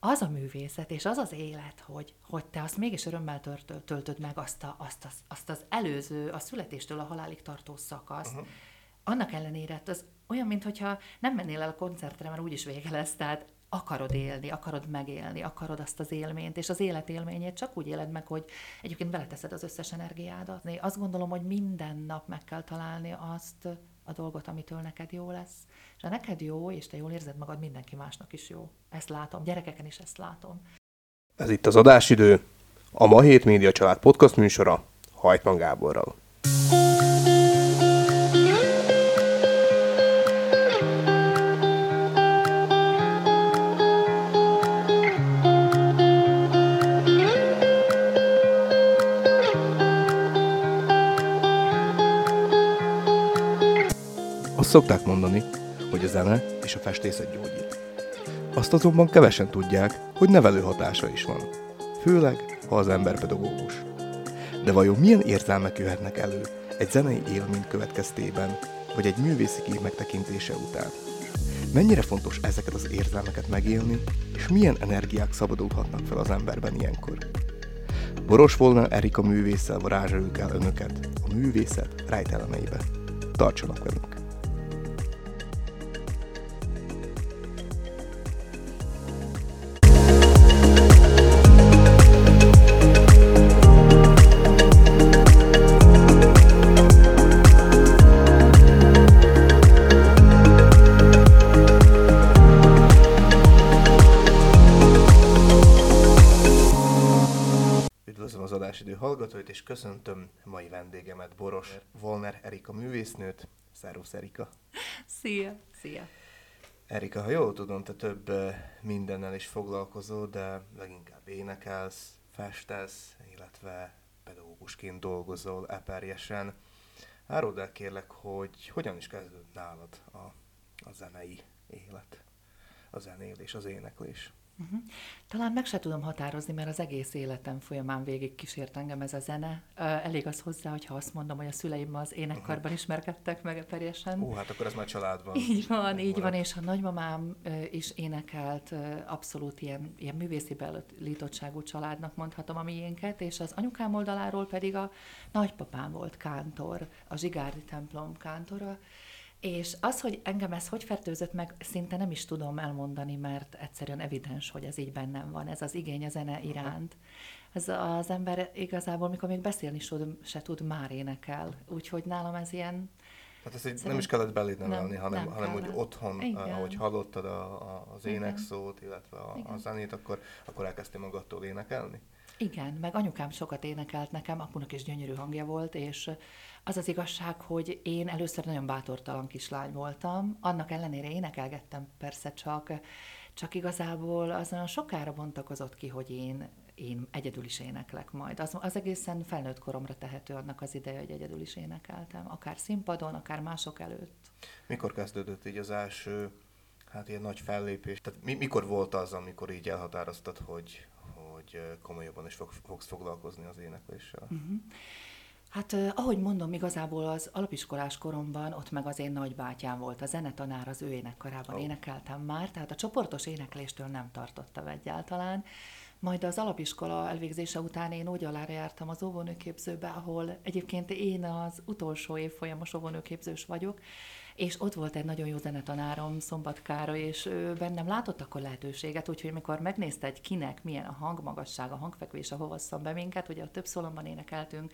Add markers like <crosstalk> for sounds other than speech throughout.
az a művészet, és az az élet, hogy, hogy te azt mégis örömmel tört, töltöd meg azt, a, azt, az, azt az előző, a születéstől a halálig tartó szakaszt, uh-huh. annak ellenére az olyan, mintha nem mennél el a koncertre, mert úgyis vége lesz, tehát akarod élni, akarod megélni, akarod azt az élményt, és az élet élményét csak úgy éled meg, hogy egyébként beleteszed az összes energiádat. Én azt gondolom, hogy minden nap meg kell találni azt a dolgot, amitől neked jó lesz. És ha neked jó, és te jól érzed magad, mindenki másnak is jó. Ezt látom, gyerekeken is ezt látom. Ez itt az adásidő, a Ma Hét Média Család podcast műsora Hajtman Gáborral. Azt szokták mondani, hogy a zene és a festészet gyógyít. Azt azonban kevesen tudják, hogy nevelő hatása is van. Főleg, ha az ember pedagógus. De vajon milyen érzelmek jöhetnek elő egy zenei élmény következtében, vagy egy művészi kép megtekintése után? Mennyire fontos ezeket az érzelmeket megélni, és milyen energiák szabadulhatnak fel az emberben ilyenkor? Boros volna Erika művésszel varázsoljuk el önöket a művészet rejtelemeibe. Tartsanak velünk! És köszöntöm mai vendégemet, Boros Volner Erika művésznőt. Szervusz Erika! Szia! Szia! Erika, ha jól tudom, te több mindennel is foglalkozol, de leginkább énekelsz, festesz, illetve pedagógusként dolgozol eperjesen. Áruld el kérlek, hogy hogyan is kezdődött nálad a, a zenei élet, a zenélés, az éneklés? Uh-huh. Talán meg se tudom határozni, mert az egész életem folyamán végig kísért engem ez a zene. Elég az hozzá, hogyha azt mondom, hogy a szüleim az énekkarban uh-huh. ismerkedtek meg eperjesen. Ó, hát akkor ez már családban. Így van, így van, és a nagymamám is énekelt, abszolút ilyen, ilyen művészi beállítottságú családnak mondhatom a miénket, és az anyukám oldaláról pedig a nagypapám volt kántor, a Zsigárdi templom kántora, és az, hogy engem ez hogy fertőzött meg, szinte nem is tudom elmondani, mert egyszerűen evidens, hogy ez így bennem van, ez az igény a zene iránt. Ez az ember igazából, mikor még beszélni se tud, már énekel. Úgyhogy nálam ez ilyen... Hát ezt így nem is kellett beléd nevelni, nem, hanem, nem hanem hogy otthon, Igen. ahogy hallottad a, a, az énekszót, illetve a, a zenét, akkor, akkor elkezdtél magadtól énekelni? Igen, meg anyukám sokat énekelt nekem, apunak is gyönyörű hangja volt, és az az igazság, hogy én először nagyon bátortalan kislány voltam, annak ellenére énekelgettem persze csak, csak igazából azon sokára bontakozott ki, hogy én, én egyedül is éneklek majd. Az, az egészen felnőtt koromra tehető annak az ideje, hogy egyedül is énekeltem, akár színpadon, akár mások előtt. Mikor kezdődött így az első, hát ilyen nagy fellépés? Tehát mi, mikor volt az, amikor így elhatároztad, hogy, hogy komolyabban is fog, fogsz foglalkozni az énekléssel? Uh-huh. Hát ahogy mondom, igazából az alapiskolás koromban ott meg az én nagybátyám volt, a zenetanár az ő énekkarában oh. énekeltem már, tehát a csoportos énekléstől nem tartottam egyáltalán. Majd az alapiskola elvégzése után én úgy alára jártam az óvónőképzőbe, ahol egyébként én az utolsó évfolyamos óvónőképzős vagyok, és ott volt egy nagyon jó zenetanárom, Szombatkára, és ő bennem látott akkor lehetőséget, úgyhogy amikor megnézte egy kinek milyen a hangmagasság, a hangfekvés, ahova be minket, ugye a több szólomban énekeltünk,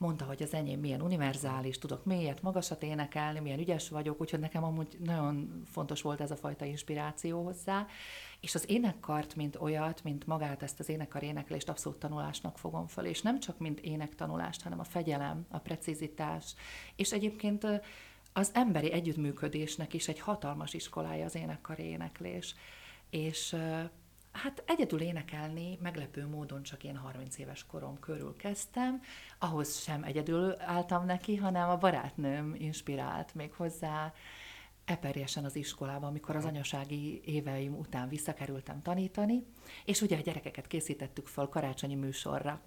mondta, hogy az enyém milyen univerzális, tudok mélyet, magasat énekelni, milyen ügyes vagyok, úgyhogy nekem amúgy nagyon fontos volt ez a fajta inspiráció hozzá. És az énekkart, mint olyat, mint magát ezt az énekkar éneklést abszolút tanulásnak fogom föl, és nem csak mint énektanulást, hanem a fegyelem, a precizitás, és egyébként az emberi együttműködésnek is egy hatalmas iskolája az énekkar éneklés. És Hát egyedül énekelni meglepő módon csak én 30 éves korom körül kezdtem, ahhoz sem egyedül álltam neki, hanem a barátnőm inspirált még hozzá eperjesen az iskolába, amikor az anyasági éveim után visszakerültem tanítani, és ugye a gyerekeket készítettük föl karácsonyi műsorra.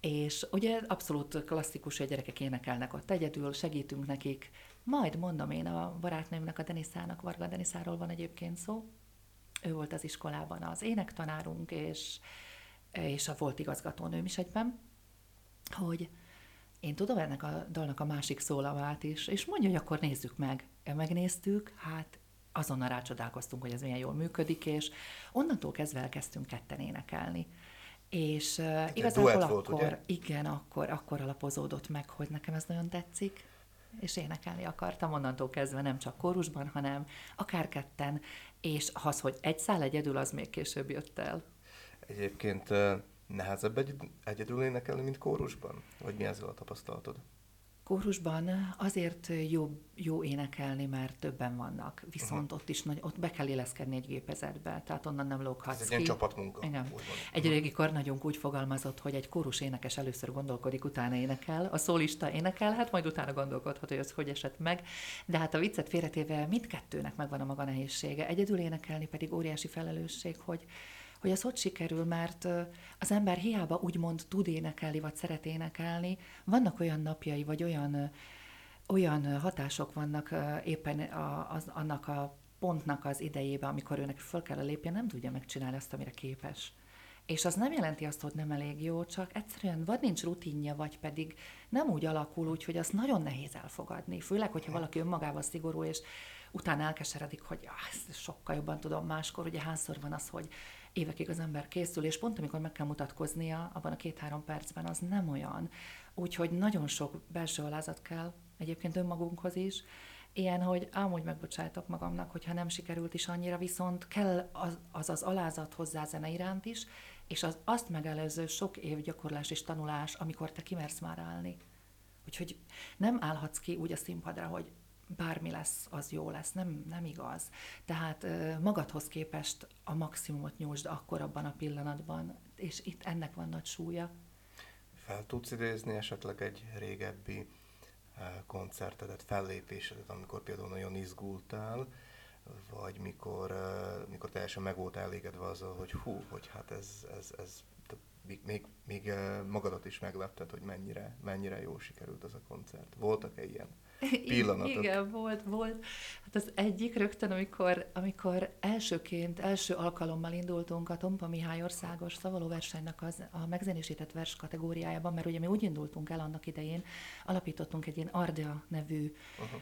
És ugye abszolút klasszikus, hogy a gyerekek énekelnek ott egyedül, segítünk nekik, majd mondom én a barátnőmnek, a Deniszának, Varga Deniszáról van egyébként szó, ő volt az iskolában az énektanárunk, és, és a volt igazgatónőm is egyben, hogy én tudom ennek a dalnak a másik szólamát is, és mondja, hogy akkor nézzük meg. Megnéztük, hát azonnal rácsodálkoztunk, hogy ez milyen jól működik, és onnantól kezdve elkezdtünk ketten énekelni. És uh, igazából akkor, volt, ugye? igen, akkor, akkor alapozódott meg, hogy nekem ez nagyon tetszik, és énekelni akartam onnantól kezdve nem csak kórusban, hanem akár ketten, és az, hogy egy szál egyedül, az még később jött el. Egyébként nehezebb egy, egyedül énekelni, mint kórusban? Vagy mi ezzel a tapasztalatod? Kórusban azért jó, jó énekelni, mert többen vannak, viszont uh-huh. ott is nagy, ott be kell éleszkedni egy gépezetbe, tehát onnan nem lóghatsz Ez egy ilyen csapatmunka. Igen. Egy uh-huh. régi karnagyunk úgy fogalmazott, hogy egy kórus énekes először gondolkodik, utána énekel, a szólista énekelhet, majd utána gondolkodhat, hogy az hogy esett meg, de hát a viccet félretéve mindkettőnek megvan a maga nehézsége. Egyedül énekelni pedig óriási felelősség, hogy hogy az hogy sikerül, mert az ember hiába úgymond tud énekelni, vagy szeret énekelni, vannak olyan napjai, vagy olyan, olyan hatások vannak éppen a, az, annak a pontnak az idejében, amikor őnek föl kell lépjen, nem tudja megcsinálni azt, amire képes. És az nem jelenti azt, hogy nem elég jó, csak egyszerűen vagy nincs rutinja, vagy pedig nem úgy alakul úgy, hogy az nagyon nehéz elfogadni. Főleg, hogyha valaki önmagával szigorú, és utána elkeseredik, hogy ah, ezt sokkal jobban tudom máskor. Ugye hányszor van az, hogy évekig az ember készül, és pont amikor meg kell mutatkoznia, abban a két-három percben az nem olyan. Úgyhogy nagyon sok belső alázat kell egyébként önmagunkhoz is, ilyen, hogy amúgy megbocsájtok magamnak, hogyha nem sikerült is annyira, viszont kell az az, az alázat hozzá zene iránt is, és az azt megelőző sok év gyakorlás és tanulás, amikor te kimersz már állni. Úgyhogy nem állhatsz ki úgy a színpadra, hogy bármi lesz, az jó lesz. Nem, nem igaz. Tehát magadhoz képest a maximumot nyújtsd akkor abban a pillanatban, és itt ennek van nagy súlya. Fel tudsz idézni esetleg egy régebbi koncertedet, fellépésedet, amikor például nagyon izgultál, vagy mikor, mikor teljesen meg volt elégedve azzal, hogy hú, hogy hát ez, ez, ez még, még, még magadat is meglepted, hogy mennyire, mennyire jó sikerült az a koncert. Voltak-e ilyen? <laughs> pillanatot. Igen, volt, volt. Hát az egyik rögtön, amikor, amikor elsőként, első alkalommal indultunk a Tompa Mihály országos szavalóversenynek az, a megzenésített vers kategóriájában, mert ugye mi úgy indultunk el annak idején, alapítottunk egy ilyen Ardea nevű uh-huh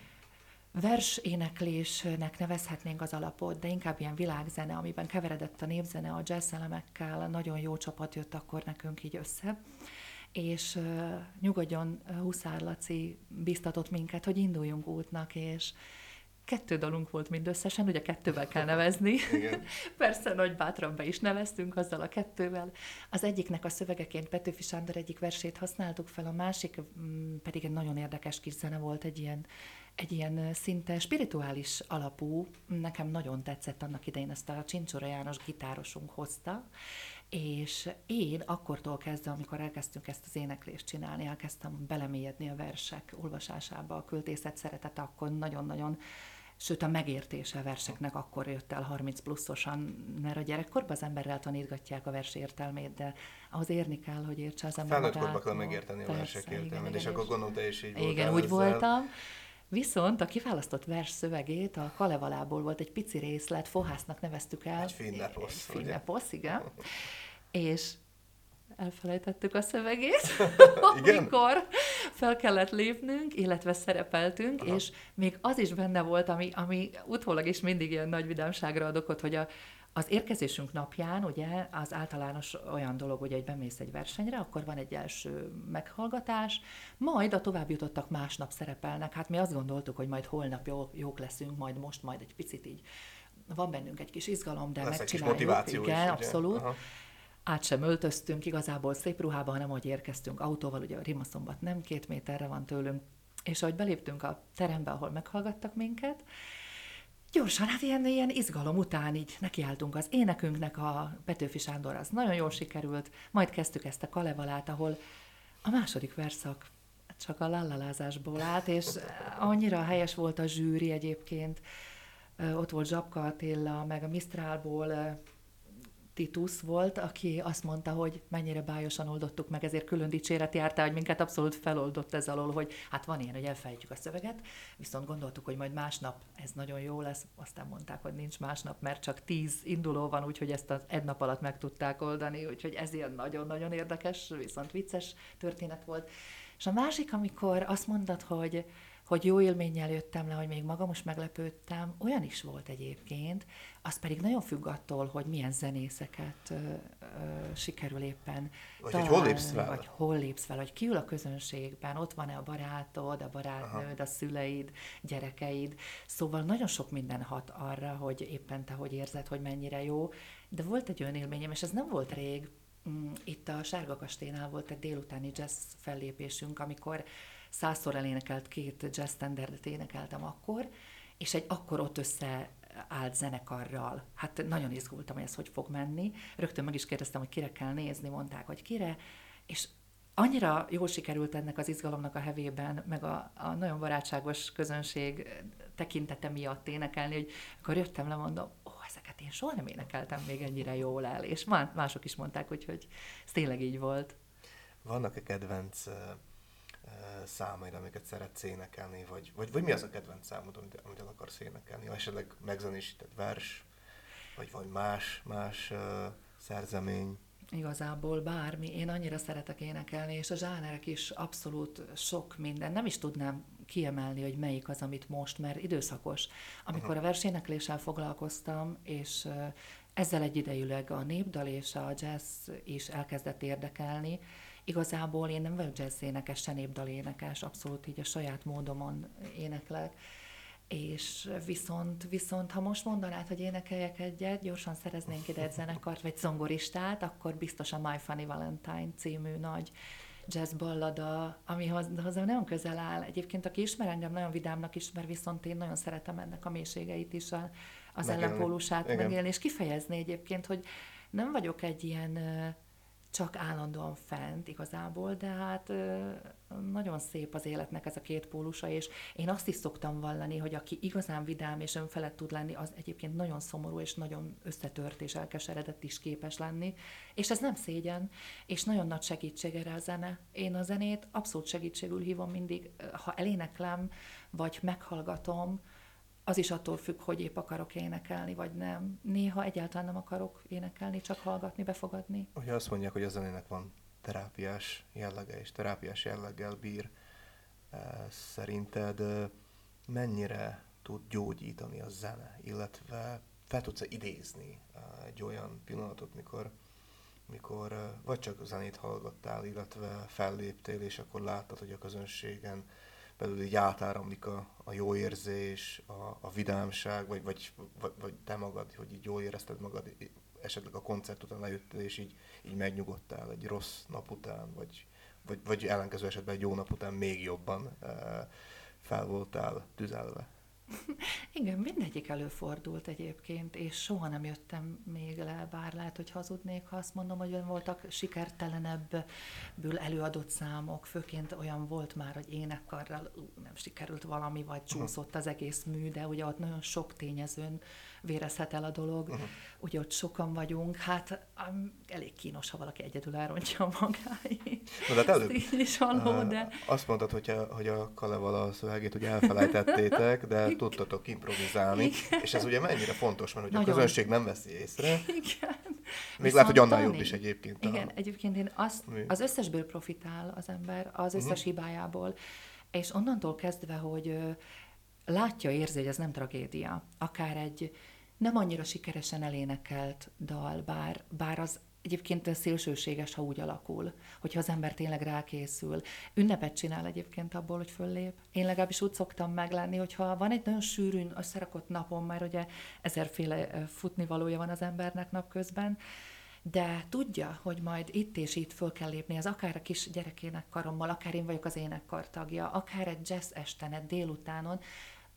verséneklésnek nevezhetnénk az alapot, de inkább ilyen világzene, amiben keveredett a népzene a jazz elemekkel, nagyon jó csapat jött akkor nekünk így össze és nyugodjon Huszár Laci biztatott minket, hogy induljunk útnak, és kettő dalunk volt mindösszesen, ugye kettővel kell nevezni. Igen. <laughs> Persze nagy bátran be is neveztünk azzal a kettővel. Az egyiknek a szövegeként Petőfi Sándor egyik versét használtuk fel, a másik mm, pedig egy nagyon érdekes kis zene volt, egy ilyen, egy ilyen szinte spirituális alapú. Nekem nagyon tetszett annak idején, ezt a Csincsora János gitárosunk hozta, és én akkortól kezdve, amikor elkezdtünk ezt az éneklést csinálni, elkezdtem belemélyedni a versek olvasásába, a költészet szeretete, akkor nagyon-nagyon sőt a megértése a verseknek akkor jött el 30 pluszosan, mert a gyerekkorban az emberrel tanítgatják a vers értelmét, de ahhoz érni kell, hogy értse az ember Felnőtt korban kell megérteni a versek értelmét, és akkor gondolom te is így voltál Igen, úgy ezzel. voltam. Viszont a kiválasztott vers szövegét a Kalevalából volt egy pici részlet, fohásznak neveztük el. Egy finneposz. Finneposz, igen. És elfelejtettük a szövegét, <laughs> <laughs> amikor fel kellett lépnünk, illetve szerepeltünk, Aha. és még az is benne volt, ami, ami utólag is mindig ilyen nagy vidámságra ad okot, hogy a, az érkezésünk napján, ugye, az általános olyan dolog, hogy egy bemész egy versenyre, akkor van egy első meghallgatás, majd a tovább jutottak másnap szerepelnek. Hát mi azt gondoltuk, hogy majd holnap jó, jók leszünk, majd most, majd egy picit így van bennünk egy kis izgalom, de Lesz megcsináljuk. Egy kis motiváció igen, is, abszolút. Aha át sem öltöztünk, igazából szép ruhában, hanem hogy érkeztünk autóval, ugye a Rimaszombat nem két méterre van tőlünk, és ahogy beléptünk a terembe, ahol meghallgattak minket, gyorsan, hát ilyen, ilyen izgalom után így nekiálltunk az énekünknek, a Petőfi Sándor az nagyon jól sikerült, majd kezdtük ezt a Kalevalát, ahol a második verszak csak a lallalázásból állt, és annyira helyes volt a zsűri egyébként, ott volt Zsapka Attila, meg a Mistrálból Titus volt, aki azt mondta, hogy mennyire bájosan oldottuk meg, ezért külön dicséret járta, hogy minket abszolút feloldott ez alól, hogy hát van ilyen, hogy elfelejtjük a szöveget, viszont gondoltuk, hogy majd másnap ez nagyon jó lesz, aztán mondták, hogy nincs másnap, mert csak tíz induló van, úgyhogy ezt az egy nap alatt meg tudták oldani, úgyhogy ez ilyen nagyon-nagyon érdekes, viszont vicces történet volt. És a másik, amikor azt mondtad, hogy hogy jó élménnyel jöttem le, hogy még magam is meglepődtem, olyan is volt egyébként, az pedig nagyon függ attól, hogy milyen zenészeket ö, ö, sikerül éppen Vagy találni, hogy hol lépsz fel. Vagy hol lépsz fel, hogy kiül a közönségben, ott van-e a barátod, a barátnőd, Aha. a szüleid, gyerekeid. Szóval nagyon sok minden hat arra, hogy éppen te hogy érzed, hogy mennyire jó. De volt egy olyan élményem, és ez nem volt rég, mm, itt a Sárga Kasténál volt egy délutáni jazz fellépésünk, amikor százszor elénekelt két jazz standardet énekeltem akkor, és egy akkor ott össze állt zenekarral. Hát nagyon izgultam, hogy ez hogy fog menni. Rögtön meg is kérdeztem, hogy kire kell nézni, mondták, hogy kire, és annyira jól sikerült ennek az izgalomnak a hevében, meg a, a nagyon barátságos közönség tekintete miatt énekelni, hogy akkor jöttem le, mondom, ó, ezeket én soha nem énekeltem még ennyire jól el, és mások is mondták, hogy, ez tényleg így volt. Vannak-e kedvenc számaid, amiket szeretsz énekelni, vagy, vagy, vagy mi az a kedvenc számod, amit, amit el akarsz énekelni? Esetleg megzenésített vers, vagy vagy más, más uh, szerzemény? Igazából bármi. Én annyira szeretek énekelni, és a zsánerek is abszolút sok minden. Nem is tudnám kiemelni, hogy melyik az, amit most, mert időszakos. Amikor uh-huh. a versénekléssel foglalkoztam, és ezzel egyidejűleg a népdal és a jazz is elkezdett érdekelni, Igazából én nem vagyok jazz énekes, se népdalénekes, abszolút így a saját módomon éneklek. És viszont, viszont, ha most mondanád, hogy énekeljek egyet, gyorsan szereznénk ide egy zenekart, vagy zongoristát, akkor biztos a My Funny Valentine című nagy jazz ballada, ami hozzá nagyon közel áll. Egyébként, aki ismer engem, nagyon vidámnak ismer, viszont én nagyon szeretem ennek a mélységeit is, a, az ellenpólusát megélni, és kifejezni egyébként, hogy nem vagyok egy ilyen csak állandóan fent igazából, de hát nagyon szép az életnek ez a két pólusa, és én azt is szoktam vallani, hogy aki igazán vidám és önfelett tud lenni, az egyébként nagyon szomorú és nagyon összetört és elkeseredett is képes lenni, és ez nem szégyen, és nagyon nagy segítség erre a zene. Én a zenét abszolút segítségül hívom mindig, ha eléneklem, vagy meghallgatom, az is attól függ, hogy épp akarok énekelni, vagy nem. Néha egyáltalán nem akarok énekelni, csak hallgatni, befogadni. Ugye azt mondják, hogy a zenének van terápiás jellege, és terápiás jelleggel bír. Eh, szerinted eh, mennyire tud gyógyítani a zene, illetve fel tudsz idézni eh, egy olyan pillanatot, mikor, mikor vagy csak zenét hallgattál, illetve felléptél, és akkor láttad, hogy a közönségen belül így átáramlik a, a jó érzés, a, a vidámság, vagy, vagy, vagy, vagy te magad, hogy így jól érezted magad, esetleg a koncert után lejöttél, és így, így megnyugodtál egy rossz nap után, vagy, vagy, vagy ellenkező esetben egy jó nap után még jobban e, fel voltál tüzelve. <laughs> Igen, mindegyik előfordult egyébként, és soha nem jöttem még le, bár lehet, hogy hazudnék, ha azt mondom, hogy voltak sikertelenebből előadott számok, főként olyan volt már, hogy énekkarral nem sikerült valami, vagy csúszott az egész mű, de ugye ott nagyon sok tényezőn vérezhet el a dolog, uh-huh. ugye ott sokan vagyunk, hát um, elég kínos, ha valaki egyedül elrontja magáit. Na, de hát előbb, is való, de... Azt mondtad, hogy a, hogy a Kaleval a szövegét hogy elfelejtettétek, de Igen. tudtatok improvizálni, Igen. és ez ugye mennyire fontos, mert hogy a közönség nem veszi észre. Igen. Még lehet, hogy annál jobb is egyébként. Igen, a... egyébként én azt, az összesből profitál az ember, az összes uh-huh. hibájából, és onnantól kezdve, hogy látja, érzi, hogy ez nem tragédia. Akár egy nem annyira sikeresen elénekelt dal, bár, bár az egyébként szélsőséges, ha úgy alakul, hogyha az ember tényleg rákészül. Ünnepet csinál egyébként abból, hogy föllép. Én legalábbis úgy szoktam meglenni, hogyha van egy nagyon sűrűn összerakott napom, mert ugye ezerféle futnivalója van az embernek napközben, de tudja, hogy majd itt és itt föl kell lépni, ez akár a kis gyerekének karommal, akár én vagyok az énekkar tagja, akár egy jazz estenet délutánon,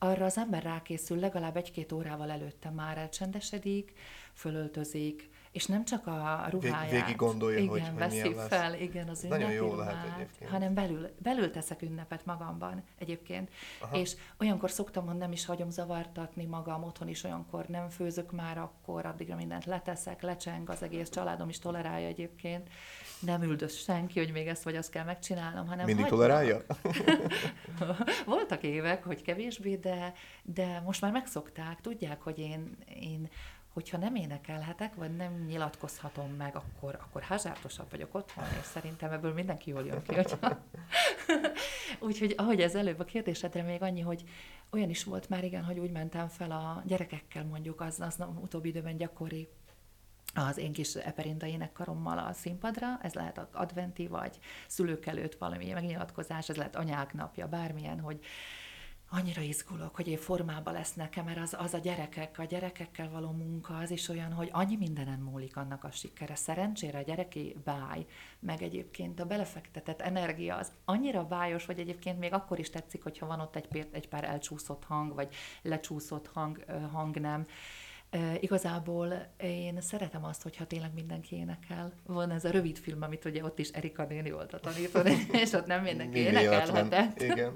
arra az ember rákészül legalább egy-két órával előtte már elcsendesedik, fölöltözik, és nem csak a ruháját. Végig gondolja, igen, hogy, hogy veszi lesz. fel, igen, az Nagyon ünnepi jó lehet ruhát, egyébként. hanem belül, belül teszek ünnepet magamban egyébként. Aha. És olyankor szoktam, hogy nem is hagyom zavartatni magam, otthon is olyankor nem főzök már, akkor addigra mindent leteszek, lecseng, az egész családom is tolerálja egyébként. Nem üldöz senki, hogy még ezt vagy azt kell megcsinálnom, hanem Mindig hagynak. tolerálja? <laughs> Voltak évek, hogy kevésbé, de, de most már megszokták, tudják, hogy én, én hogyha nem énekelhetek, vagy nem nyilatkozhatom meg, akkor, akkor házártosabb vagyok otthon, és szerintem ebből mindenki jól jön ki. Hogyha... <laughs> Úgyhogy ahogy ez előbb a kérdésedre még annyi, hogy olyan is volt már igen, hogy úgy mentem fel a gyerekekkel mondjuk, az, az utóbbi időben gyakori, az én kis eperinta énekkarommal a színpadra, ez lehet adventi, vagy szülők előtt valami megnyilatkozás, ez lehet anyák napja, bármilyen, hogy annyira izgulok, hogy én formában lesz nekem, mert az, az a gyerekek, a gyerekekkel való munka, az is olyan, hogy annyi mindenen múlik annak a sikere. Szerencsére a gyereki báj, meg egyébként a belefektetett energia az annyira bájos, hogy egyébként még akkor is tetszik, hogyha van ott egy, egy pár elcsúszott hang, vagy lecsúszott hang, hang nem. E, igazából én szeretem azt, hogyha tényleg mindenki énekel. Van ez a rövid film, amit ugye ott is Erika néni volt a tanító, <laughs> és ott nem mindenki énekelhetett. Igen, igen.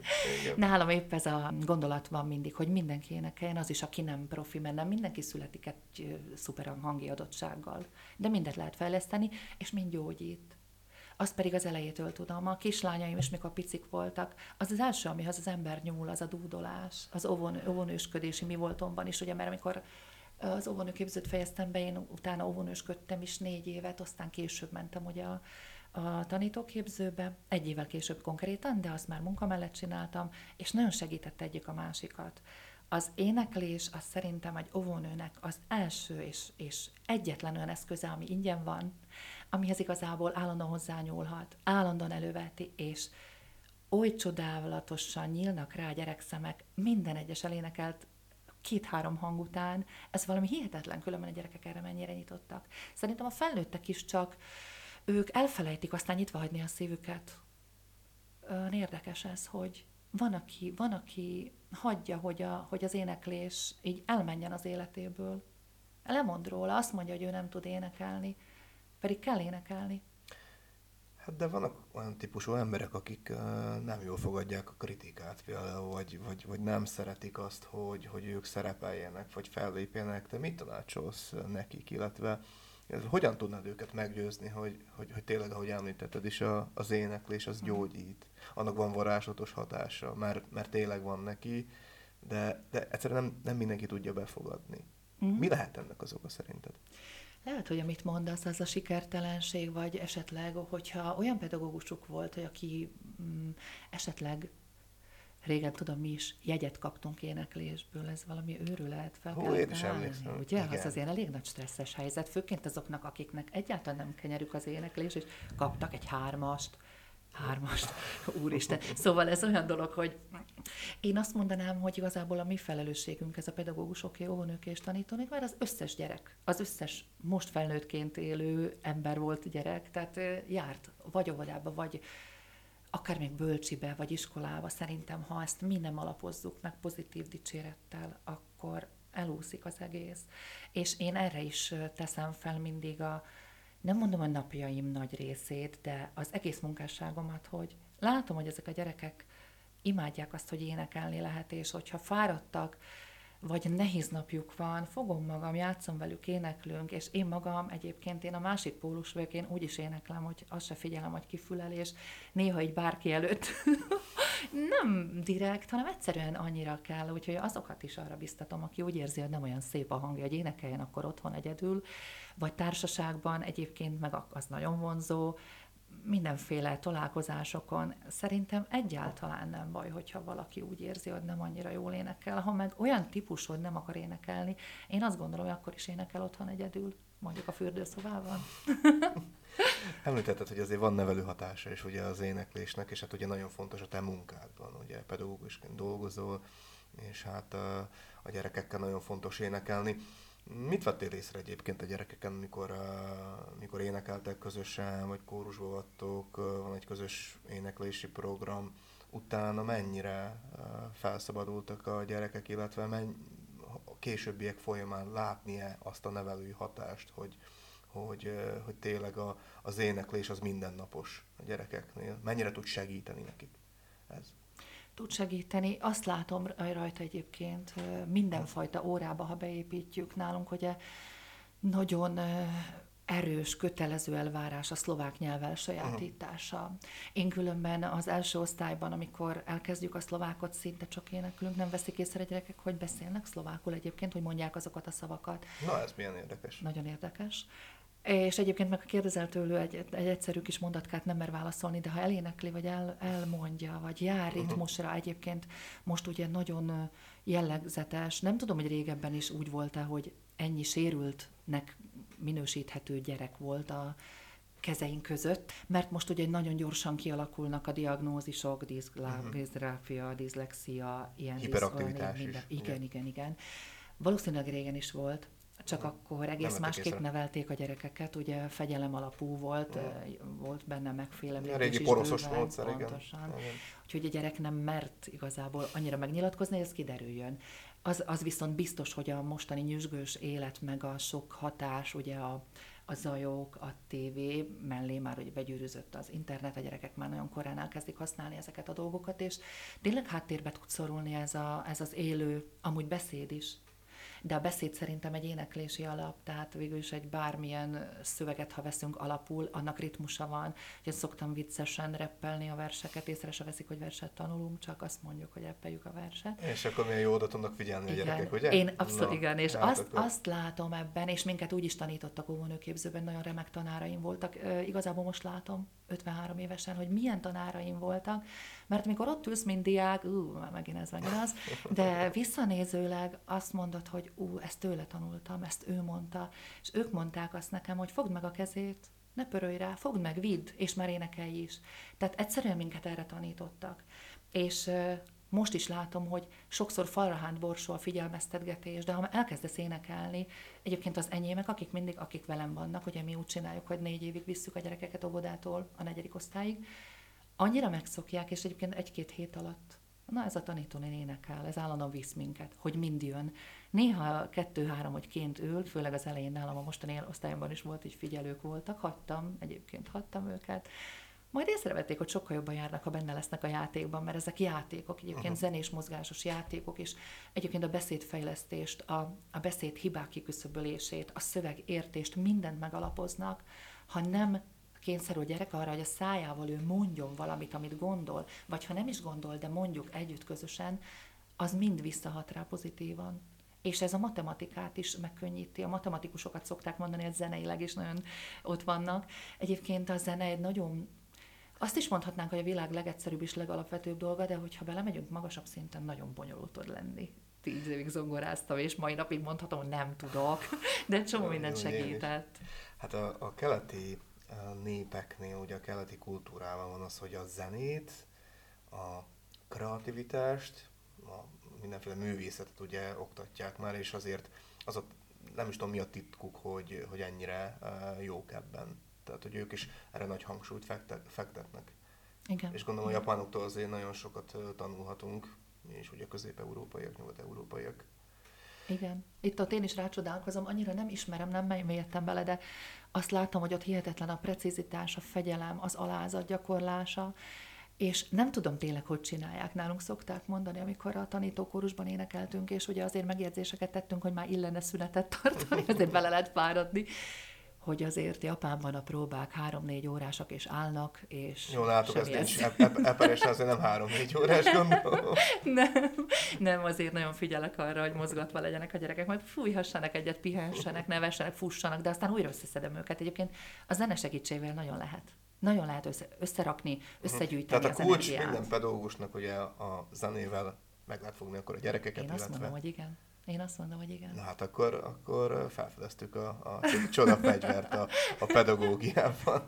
Nálam épp ez a gondolat van mindig, hogy mindenki énekeljen, az is, aki nem profi, mert nem mindenki születik egy szuper hangi adottsággal. De mindet lehet fejleszteni, és mind gyógyít. Azt pedig az elejétől tudom. A kislányaim is, mikor picik voltak, az az első, amihez az ember nyúl, az a dúdolás, az óvon, óvonősködési mi voltomban is, ugye, mert amikor az óvonőképzőt fejeztem be, én utána óvonősködtem is négy évet, aztán később mentem ugye a, a tanítóképzőbe, egy évvel később konkrétan, de azt már munka mellett csináltam, és nagyon segített egyik a másikat. Az éneklés az szerintem egy óvónőnek az első és, és egyetlen olyan eszköze, ami ingyen van, amihez igazából állandóan hozzányúlhat, állandóan előveti, és oly csodálatosan nyílnak rá a gyerekszemek minden egyes elénekelt két-három hang után, ez valami hihetetlen, különben a gyerekek erre mennyire nyitottak. Szerintem a felnőttek is csak, ők elfelejtik aztán nyitva hagyni a szívüket. Érdekes ez, hogy van, aki, van, aki hagyja, hogy, a, hogy az éneklés így elmenjen az életéből. Lemond róla, azt mondja, hogy ő nem tud énekelni, pedig kell énekelni. Hát de vannak olyan típusú emberek, akik uh, nem jól fogadják a kritikát például, vagy, vagy, vagy nem szeretik azt, hogy, hogy ők szerepeljenek, vagy fellépjenek. Te mit tanácsolsz nekik, illetve hogyan tudnád őket meggyőzni, hogy, hogy, hogy tényleg, ahogy említetted is, a, az éneklés az gyógyít. Annak van varázslatos hatása, mert, mert tényleg van neki, de, de egyszerűen nem, nem mindenki tudja befogadni. Mm. Mi lehet ennek az oka szerinted? Lehet, hogy amit mondasz, az a sikertelenség, vagy esetleg, hogyha olyan pedagógusuk volt, hogy aki mm, esetleg régen tudom mi is, jegyet kaptunk éneklésből, ez valami őrület fel Hú, én is emlékszem. Ugye, Igen. az azért elég nagy stresszes helyzet, főként azoknak, akiknek egyáltalán nem kenyerük az éneklés, és kaptak egy hármast, hármast, úristen. Szóval ez olyan dolog, hogy én azt mondanám, hogy igazából a mi felelősségünk ez a pedagógusoké, óvónőké és tanítónék, mert az összes gyerek, az összes most felnőttként élő ember volt gyerek, tehát járt vagy óvodába, vagy akár még bölcsibe, vagy iskolába, szerintem, ha ezt mi nem alapozzuk meg pozitív dicsérettel, akkor elúszik az egész. És én erre is teszem fel mindig a, nem mondom a napjaim nagy részét, de az egész munkásságomat, hogy látom, hogy ezek a gyerekek imádják azt, hogy énekelni lehet, és hogyha fáradtak, vagy nehéz napjuk van, fogom magam, játszom velük, éneklünk, és én magam egyébként én a másik pólus vagyok, én úgy is éneklem, hogy azt se figyelem, hogy kifülel, és néha egy bárki előtt <laughs> nem direkt, hanem egyszerűen annyira kell, úgyhogy azokat is arra biztatom, aki úgy érzi, hogy nem olyan szép a hangja, hogy énekeljen akkor otthon egyedül, vagy társaságban egyébként meg az nagyon vonzó, mindenféle találkozásokon szerintem egyáltalán nem baj, hogyha valaki úgy érzi, hogy nem annyira jól énekel. Ha meg olyan típus, hogy nem akar énekelni, én azt gondolom, hogy akkor is énekel otthon egyedül, mondjuk a fürdőszobában. <laughs> Említetted, hogy azért van nevelő hatása is ugye az éneklésnek, és hát ugye nagyon fontos a te munkádban, ugye pedagógusként dolgozol, és hát a, gyerekekkel nagyon fontos énekelni. Mit vettél észre egyébként a gyerekeken, mikor, mikor énekeltek közösen, vagy kórusba vattok, van egy közös éneklési program, utána mennyire felszabadultak a gyerekek, illetve menny, a későbbiek folyamán látni-e azt a nevelői hatást, hogy, hogy, hogy tényleg a, az éneklés az mindennapos a gyerekeknél? Mennyire tud segíteni nekik ez? Tud segíteni. Azt látom rajta egyébként mindenfajta órába, ha beépítjük nálunk, hogy nagyon erős, kötelező elvárás a szlovák nyelv elsajátítása. Uh-huh. Én különben az első osztályban, amikor elkezdjük a szlovákot, szinte csak éneklünk, nem veszik észre a gyerekek, hogy beszélnek szlovákul egyébként, hogy mondják azokat a szavakat. Na, ez milyen érdekes. Nagyon érdekes. És egyébként meg kérdezel tőle egy, egy egyszerű kis mondatkát nem mer válaszolni, de ha elénekli, vagy el, elmondja, vagy jár ritmusra, egyébként most ugye nagyon jellegzetes, nem tudom, hogy régebben is úgy volt-e, hogy ennyi sérültnek minősíthető gyerek volt a kezeink között, mert most ugye nagyon gyorsan kialakulnak a diagnózisok, diszgráfia, uh-huh. diszlexia, ilyen hiperaktivitás minden. is. Igen, igen, igen. Valószínűleg régen is volt, csak akkor egész másképp észre. nevelték a gyerekeket, ugye fegyelem alapú volt, uh-huh. volt benne megfélemlítés régi poroszos módszer, igen. Pontosan. igen. Úgyhogy a gyerek nem mert igazából annyira megnyilatkozni, hogy ez kiderüljön. Az, az viszont biztos, hogy a mostani nyüzsgős élet, meg a sok hatás, ugye a, a zajok, a tévé mellé már hogy begyűrűzött az internet, a gyerekek már nagyon korán elkezdik használni ezeket a dolgokat, és tényleg háttérbe tud szorulni ez, a, ez az élő, amúgy beszéd is, de a beszéd szerintem egy éneklési alap, tehát végül is egy bármilyen szöveget, ha veszünk alapul, annak ritmusa van. Én szoktam viccesen reppelni a verseket, észre se veszik, hogy verset tanulunk, csak azt mondjuk, hogy reppeljük a verset. És akkor milyen jó oda tudnak figyelni igen. a gyerekek, ugye? Én abszolút Na, igen, és azt, akkor... azt látom ebben, és minket úgy is tanítottak óvónőképzőben, nagyon remek tanáraim voltak. Igazából most látom, 53 évesen, hogy milyen tanáraim voltak, mert mikor ott ülsz, mint diák, ú, már megint ez megint az, de visszanézőleg azt mondod, hogy ú, ezt tőle tanultam, ezt ő mondta, és ők mondták azt nekem, hogy fogd meg a kezét, ne pörölj rá, fogd meg, vidd, és már énekelj is. Tehát egyszerűen minket erre tanítottak. És most is látom, hogy sokszor falrahánt borsó a figyelmeztetgetés, de ha elkezdesz énekelni, egyébként az enyémek, akik mindig, akik velem vannak, ugye mi úgy csináljuk, hogy négy évig visszük a gyerekeket óvodától a negyedik osztályig, annyira megszokják, és egyébként egy-két hét alatt Na ez a tanítónén énekel, ez állandóan visz minket, hogy mind jön. Néha kettő-három, hogy ként ül, főleg az elején nálam a mostani osztályomban is volt, hogy figyelők voltak, hagytam, egyébként hagytam őket, majd észrevették, hogy sokkal jobban járnak, ha benne lesznek a játékban, mert ezek játékok, egyébként uh-huh. zenés mozgásos játékok, és egyébként a beszédfejlesztést, a, a beszéd hibák kiküszöbölését, a szövegértést, mindent megalapoznak, ha nem kényszerül a gyerek arra, hogy a szájával ő mondjon valamit, amit gondol, vagy ha nem is gondol, de mondjuk együtt közösen, az mind visszahat rá pozitívan. És ez a matematikát is megkönnyíti. A matematikusokat szokták mondani, hogy zeneileg is nagyon ott vannak. Egyébként a zene egy nagyon azt is mondhatnánk, hogy a világ legegyszerűbb és legalapvetőbb dolga, de hogyha belemegyünk magasabb szinten, nagyon bonyolult tud lenni. Tíz évig zongoráztam, és mai napig mondhatom, hogy nem tudok, de csomó mindent segített. Hát a, a keleti népeknél, ugye a keleti kultúrában van az, hogy a zenét, a kreativitást, a mindenféle művészetet ugye oktatják már, és azért az a, nem is tudom mi a titkuk, hogy, hogy ennyire jók ebben. Tehát, hogy ők is erre nagy hangsúlyt fektet, fektetnek. Igen. És gondolom a japánoktól azért nagyon sokat tanulhatunk, mi is ugye közép-európaiak, nyugat-európaiak. Igen. Itt ott én is rácsodálkozom, annyira nem ismerem, nem mélyedtem bele, de azt látom, hogy ott hihetetlen a precizitás, a fegyelem, az alázat gyakorlása, és nem tudom tényleg, hogy csinálják. Nálunk szokták mondani, amikor a tanítókórusban énekeltünk, és ugye azért megjegyzéseket tettünk, hogy már illene szünetet tartani, azért bele lehet fáradni hogy azért Japánban a próbák három-négy órásak és állnak, és Jó, látok, ez nincs eperesen azért nem három-négy órás gondolom. nem, nem, azért nagyon figyelek arra, hogy mozgatva legyenek a gyerekek, majd fújhassanak egyet, pihessenek, nevessenek, fussanak, de aztán újra összeszedem őket. Egyébként a zene segítségével nagyon lehet. Nagyon lehet össze, összerakni, összegyűjteni Tehát a kulcs minden pedagógusnak ugye a zenével meg lehet fogni akkor a gyerekeket. Én azt illetve... mondom, hogy igen. Én azt mondom, hogy igen. Na hát akkor, akkor felfedeztük a, a csoda fegyvert a, a pedagógiában.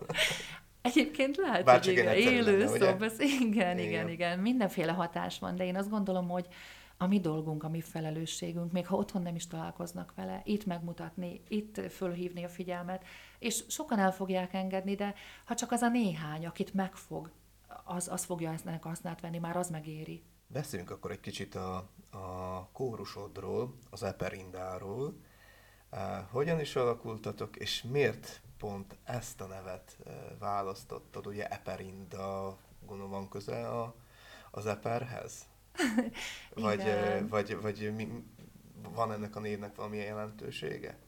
Egyébként lehet, Bár hogy igen, élő szóval, igen, igen, igen, igen, mindenféle hatás van, de én azt gondolom, hogy a mi dolgunk, a mi felelősségünk, még ha otthon nem is találkoznak vele, itt megmutatni, itt fölhívni a figyelmet, és sokan el fogják engedni, de ha csak az a néhány, akit megfog, az, az fogja ezt hasznát venni, már az megéri. Beszéljünk akkor egy kicsit a, a kórusodról, az Eperindáról. Hogyan is alakultatok, és miért pont ezt a nevet választottad? Ugye Eperinda, gondolom van köze a, az Eperhez? <laughs> vagy, vagy, vagy mi, van ennek a névnek valamilyen jelentősége?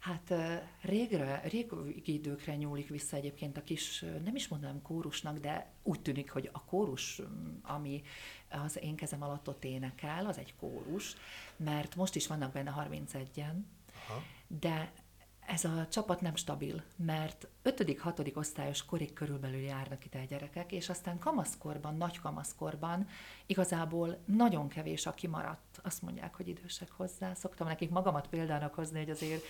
Hát régre, régi időkre nyúlik vissza egyébként a kis, nem is mondanám kórusnak, de úgy tűnik, hogy a kórus, ami az én kezem alatt ott énekel, az egy kórus, mert most is vannak benne 31-en, Aha. de ez a csapat nem stabil, mert 5.-6. osztályos korig körülbelül járnak ide a gyerekek, és aztán kamaszkorban, nagy kamaszkorban igazából nagyon kevés, aki maradt. Azt mondják, hogy idősek hozzá. Szoktam nekik magamat példának hozni, hogy azért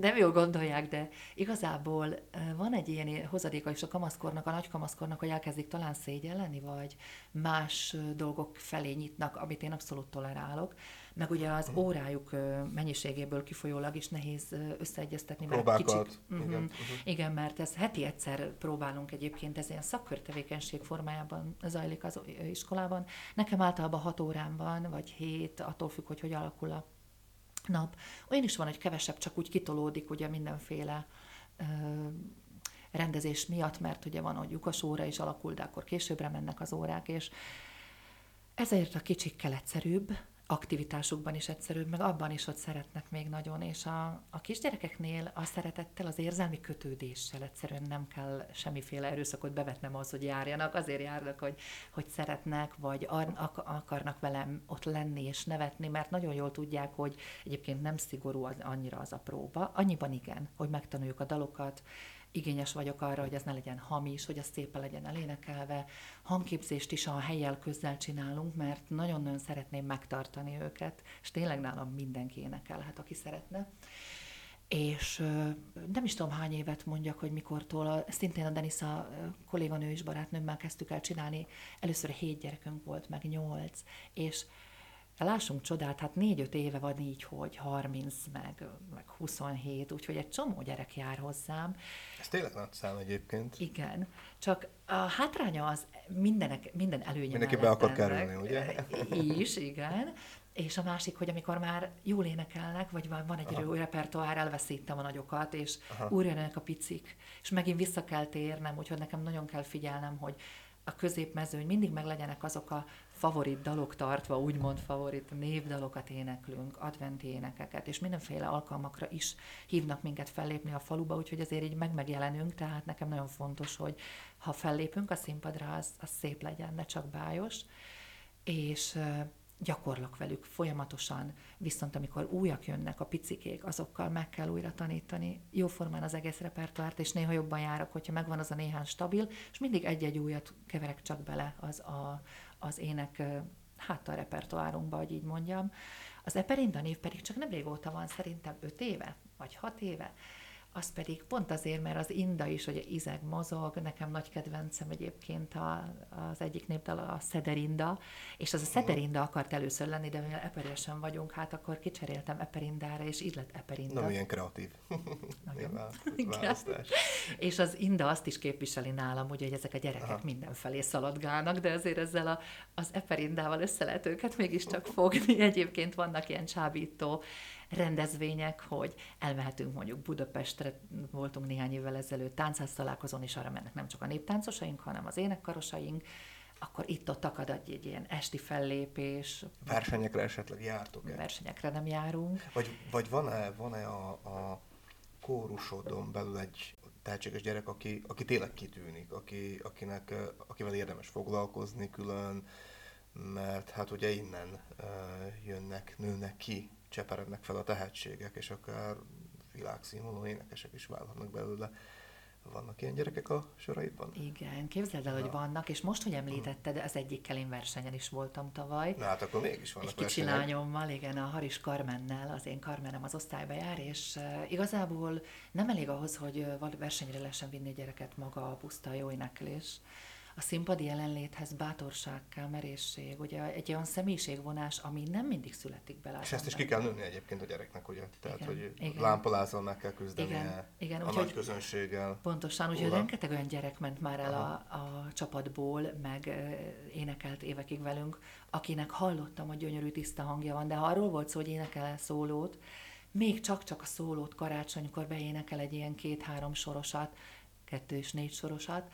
nem jól gondolják, de igazából van egy ilyen hozadéka is a kamaszkornak, a nagy kamaszkornak, hogy elkezdik talán szégyelleni, vagy más dolgok felé nyitnak, amit én abszolút tolerálok meg ugye az órájuk mennyiségéből kifolyólag is nehéz összeegyeztetni. Mert kicsit, uh-huh. igen. Uh-huh. igen, mert ez heti egyszer próbálunk egyébként, ez ilyen szakkörtevékenység formájában zajlik az iskolában. Nekem általában hat órán van, vagy hét, attól függ, hogy hogy alakul a nap. Olyan is van, hogy kevesebb, csak úgy kitolódik ugye mindenféle ö, rendezés miatt, mert ugye van, hogy lyukas óra is alakul, de akkor későbbre mennek az órák, és ezért a kicsikkel egyszerűbb, aktivitásukban is egyszerűbb, meg abban is ott szeretnek még nagyon, és a, a kisgyerekeknél a szeretettel, az érzelmi kötődéssel egyszerűen nem kell semmiféle erőszakot bevetnem az, hogy járjanak, azért járnak, hogy, hogy szeretnek, vagy ar, akarnak velem ott lenni és nevetni, mert nagyon jól tudják, hogy egyébként nem szigorú az, annyira az a próba, annyiban igen, hogy megtanuljuk a dalokat, igényes vagyok arra, hogy ez ne legyen hamis, hogy az szépen legyen elénekelve. Hangképzést is a helyjel közel csinálunk, mert nagyon-nagyon szeretném megtartani őket, és tényleg nálam mindenki énekelhet, aki szeretne. És nem is tudom hány évet mondjak, hogy mikortól, szintén a Denisa kolléganő is barátnőmmel kezdtük el csinálni, először hét gyerekünk volt, meg nyolc, és lássunk csodát, hát négy-öt éve van így, hogy 30, meg, meg 27, úgyhogy egy csomó gyerek jár hozzám. Ez tényleg nagy szám egyébként. Igen, csak a hátránya az mindenek, minden előnye Mindenki be akar kerülni, ugye? <laughs> Is, igen. És a másik, hogy amikor már jól énekelnek, vagy van egy Aha. repertoár, elveszítem a nagyokat, és Aha. újra jönnek a picik, és megint vissza kell térnem, úgyhogy nekem nagyon kell figyelnem, hogy a középmezőny mindig meg legyenek azok a favorit dalok tartva, úgymond favorit névdalokat éneklünk, adventi énekeket, és mindenféle alkalmakra is hívnak minket fellépni a faluba, úgyhogy azért így meg tehát nekem nagyon fontos, hogy ha fellépünk a színpadra, az, az szép legyen, ne csak bájos, és gyakorlok velük folyamatosan, viszont amikor újak jönnek, a picikék, azokkal meg kell újra tanítani jóformán az egész repertoárt, és néha jobban járok, hogyha megvan az a néhány stabil, és mindig egy-egy újat keverek csak bele az, a, az ének hát a repertoárunkba, hogy így mondjam. Az Eperinda név pedig csak nem régóta van, szerintem öt éve, vagy hat éve, az pedig pont azért, mert az inda is, hogy izeg mozog, nekem nagy kedvencem egyébként a, az egyik népdal a Szederinda, és az a Szederinda akart először lenni, de mivel eperesen vagyunk, hát akkor kicseréltem Eperindára, és így lett Eperinda. Na, milyen kreatív. <laughs> Nagyon. választás. és az Inda azt is képviseli nálam, ugye, hogy ezek a gyerekek Aha. mindenfelé szaladgálnak, de azért ezzel a, az Eperindával össze lehet őket mégiscsak fogni. Egyébként vannak ilyen csábító rendezvények, hogy elmehetünk mondjuk Budapestre, voltunk néhány évvel ezelőtt táncház találkozón, és arra mennek nem csak a néptáncosaink, hanem az énekkarosaink, akkor itt-ott akad egy, egy ilyen esti fellépés. Versenyekre esetleg jártok -e? Versenyekre nem járunk. Vagy, vagy van-e, van-e a, a kórusodon belül egy tehetséges gyerek, aki, aki tényleg kitűnik, aki, akinek, akivel érdemes foglalkozni külön, mert hát ugye innen uh, jönnek, nőnek ki cseperednek fel a tehetségek, és akár világszínvonalú énekesek is válhatnak belőle. Vannak ilyen gyerekek a soraidban? Igen, képzeld el, hogy vannak, és most, hogy említetted, az egyikkel én versenyen is voltam tavaly. Na hát akkor mégis vannak Egy kicsi versenyek. lányommal, igen, a Haris Karmennel, az én Karmenem az osztályba jár, és igazából nem elég ahhoz, hogy versenyre lehessen vinni a gyereket maga a puszta jó éneklés, a színpadi jelenléthez bátorság kell, merészség, ugye egy olyan személyiségvonás, ami nem mindig születik bele. És ezt is ki kell nőni egyébként a gyereknek, ugye? Tehát, igen, hogy igen. lámpalázal meg kell küzdenie igen, igen, a úgy, nagy közönséggel. Pontosan, úgyhogy rengeteg olyan gyerek ment már el a, a csapatból, meg énekelt évekig velünk, akinek hallottam, hogy gyönyörű tiszta hangja van, de ha arról volt szó, hogy énekel szólót, még csak-csak a szólót karácsonykor beénekel egy ilyen két-három sorosat, kettő és négy sorosat,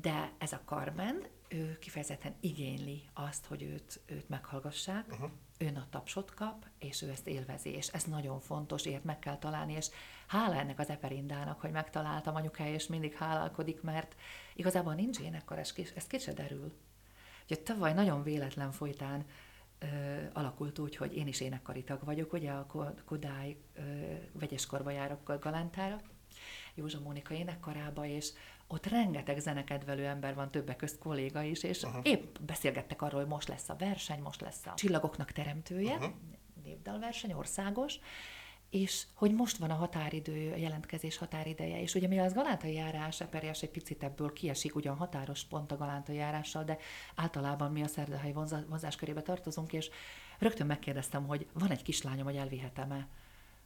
de ez a Carmen, ő kifejezetten igényli azt, hogy őt, őt meghallgassák, uh-huh. ön a tapsot kap, és ő ezt élvezi, és ez nagyon fontos, ilyet meg kell találni, és hála ennek az eperindának, hogy megtaláltam anyukája, és mindig hálálkodik, mert igazából nincs énekkar, ez, ki se derül. Ugye tavaly nagyon véletlen folytán ö, alakult úgy, hogy én is énekkari tag vagyok, ugye a Kodály ö, vegyes korba járok Galántára, Józsa Mónika énekkarába, és ott rengeteg zenekedvelő ember van, többek közt kolléga is, és uh-huh. épp beszélgettek arról, hogy most lesz a verseny, most lesz a Csillagoknak teremtője, uh-huh. népdalverseny, országos, és hogy most van a határidő, a jelentkezés határideje, és ugye mi az galántai járás, Eperjes egy picit ebből kiesik, ugyan határos pont a galántai járással, de általában mi a szerdahely vonzás körébe tartozunk, és rögtön megkérdeztem, hogy van egy kislányom, hogy elvihetem-e.